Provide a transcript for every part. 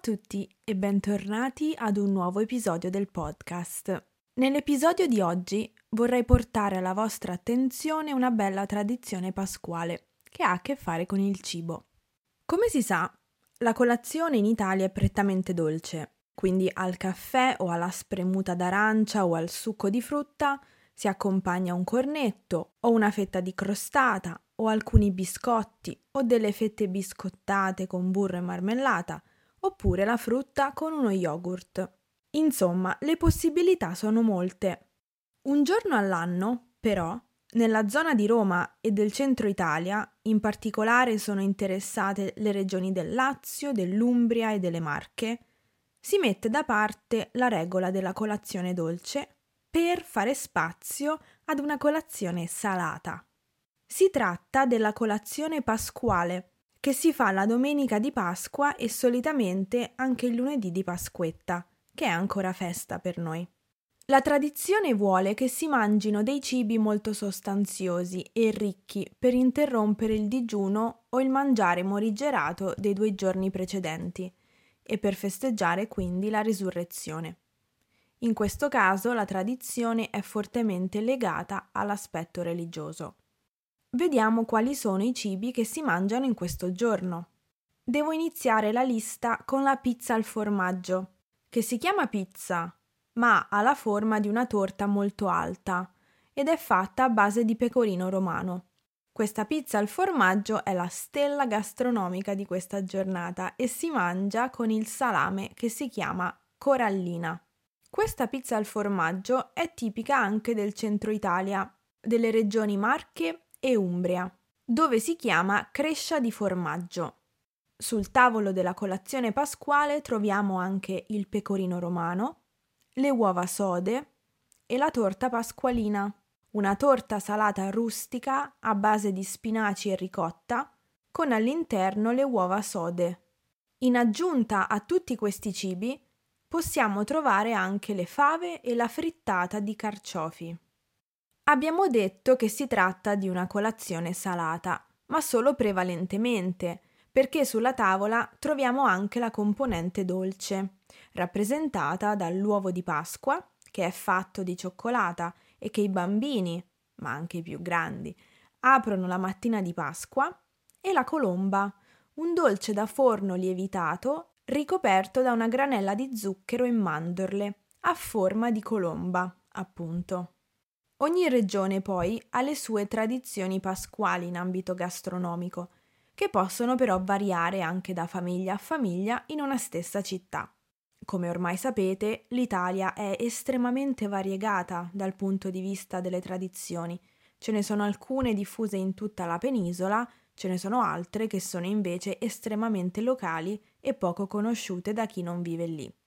tutti e bentornati ad un nuovo episodio del podcast. Nell'episodio di oggi vorrei portare alla vostra attenzione una bella tradizione pasquale che ha a che fare con il cibo. Come si sa, la colazione in Italia è prettamente dolce, quindi al caffè o alla spremuta d'arancia o al succo di frutta si accompagna un cornetto o una fetta di crostata o alcuni biscotti o delle fette biscottate con burro e marmellata oppure la frutta con uno yogurt. Insomma, le possibilità sono molte. Un giorno all'anno, però, nella zona di Roma e del centro Italia, in particolare sono interessate le regioni del Lazio, dell'Umbria e delle Marche, si mette da parte la regola della colazione dolce per fare spazio ad una colazione salata. Si tratta della colazione pasquale, che si fa la domenica di Pasqua e solitamente anche il lunedì di Pasquetta, che è ancora festa per noi. La tradizione vuole che si mangino dei cibi molto sostanziosi e ricchi per interrompere il digiuno o il mangiare morigerato dei due giorni precedenti e per festeggiare quindi la risurrezione. In questo caso la tradizione è fortemente legata all'aspetto religioso. Vediamo quali sono i cibi che si mangiano in questo giorno. Devo iniziare la lista con la pizza al formaggio, che si chiama pizza, ma ha la forma di una torta molto alta ed è fatta a base di pecorino romano. Questa pizza al formaggio è la stella gastronomica di questa giornata e si mangia con il salame che si chiama corallina. Questa pizza al formaggio è tipica anche del centro Italia, delle regioni Marche e Umbria, dove si chiama crescia di formaggio. Sul tavolo della colazione pasquale troviamo anche il pecorino romano, le uova sode e la torta pasqualina, una torta salata rustica a base di spinaci e ricotta, con all'interno le uova sode. In aggiunta a tutti questi cibi possiamo trovare anche le fave e la frittata di carciofi. Abbiamo detto che si tratta di una colazione salata, ma solo prevalentemente, perché sulla tavola troviamo anche la componente dolce, rappresentata dall'uovo di Pasqua, che è fatto di cioccolata e che i bambini, ma anche i più grandi, aprono la mattina di Pasqua, e la colomba, un dolce da forno lievitato ricoperto da una granella di zucchero e mandorle, a forma di colomba, appunto. Ogni regione poi ha le sue tradizioni pasquali in ambito gastronomico, che possono però variare anche da famiglia a famiglia in una stessa città. Come ormai sapete, l'Italia è estremamente variegata dal punto di vista delle tradizioni. Ce ne sono alcune diffuse in tutta la penisola, ce ne sono altre che sono invece estremamente locali e poco conosciute da chi non vive lì.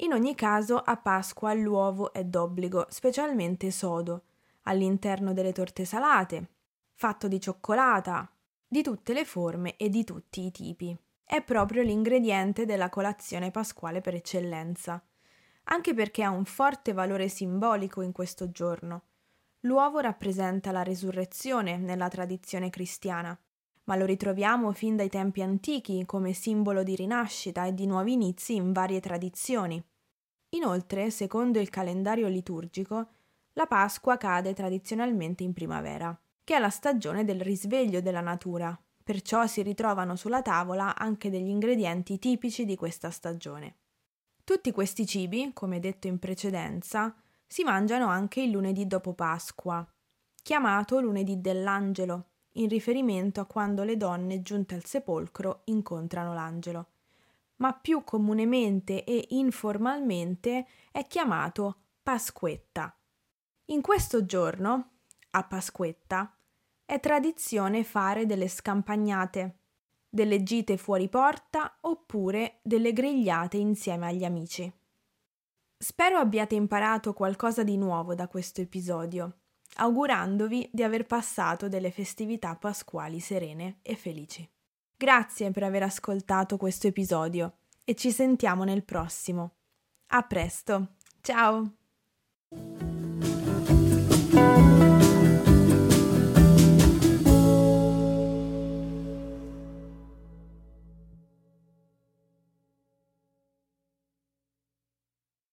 In ogni caso, a Pasqua l'uovo è d'obbligo, specialmente sodo, all'interno delle torte salate, fatto di cioccolata, di tutte le forme e di tutti i tipi. È proprio l'ingrediente della colazione pasquale per eccellenza, anche perché ha un forte valore simbolico in questo giorno. L'uovo rappresenta la risurrezione nella tradizione cristiana, ma lo ritroviamo fin dai tempi antichi come simbolo di rinascita e di nuovi inizi in varie tradizioni. Inoltre, secondo il calendario liturgico, la Pasqua cade tradizionalmente in primavera, che è la stagione del risveglio della natura, perciò si ritrovano sulla tavola anche degli ingredienti tipici di questa stagione. Tutti questi cibi, come detto in precedenza, si mangiano anche il lunedì dopo Pasqua, chiamato lunedì dell'angelo, in riferimento a quando le donne giunte al sepolcro incontrano l'angelo ma più comunemente e informalmente è chiamato Pasquetta. In questo giorno, a Pasquetta, è tradizione fare delle scampagnate, delle gite fuori porta oppure delle grigliate insieme agli amici. Spero abbiate imparato qualcosa di nuovo da questo episodio, augurandovi di aver passato delle festività pasquali serene e felici. Grazie per aver ascoltato questo episodio e ci sentiamo nel prossimo. A presto, ciao!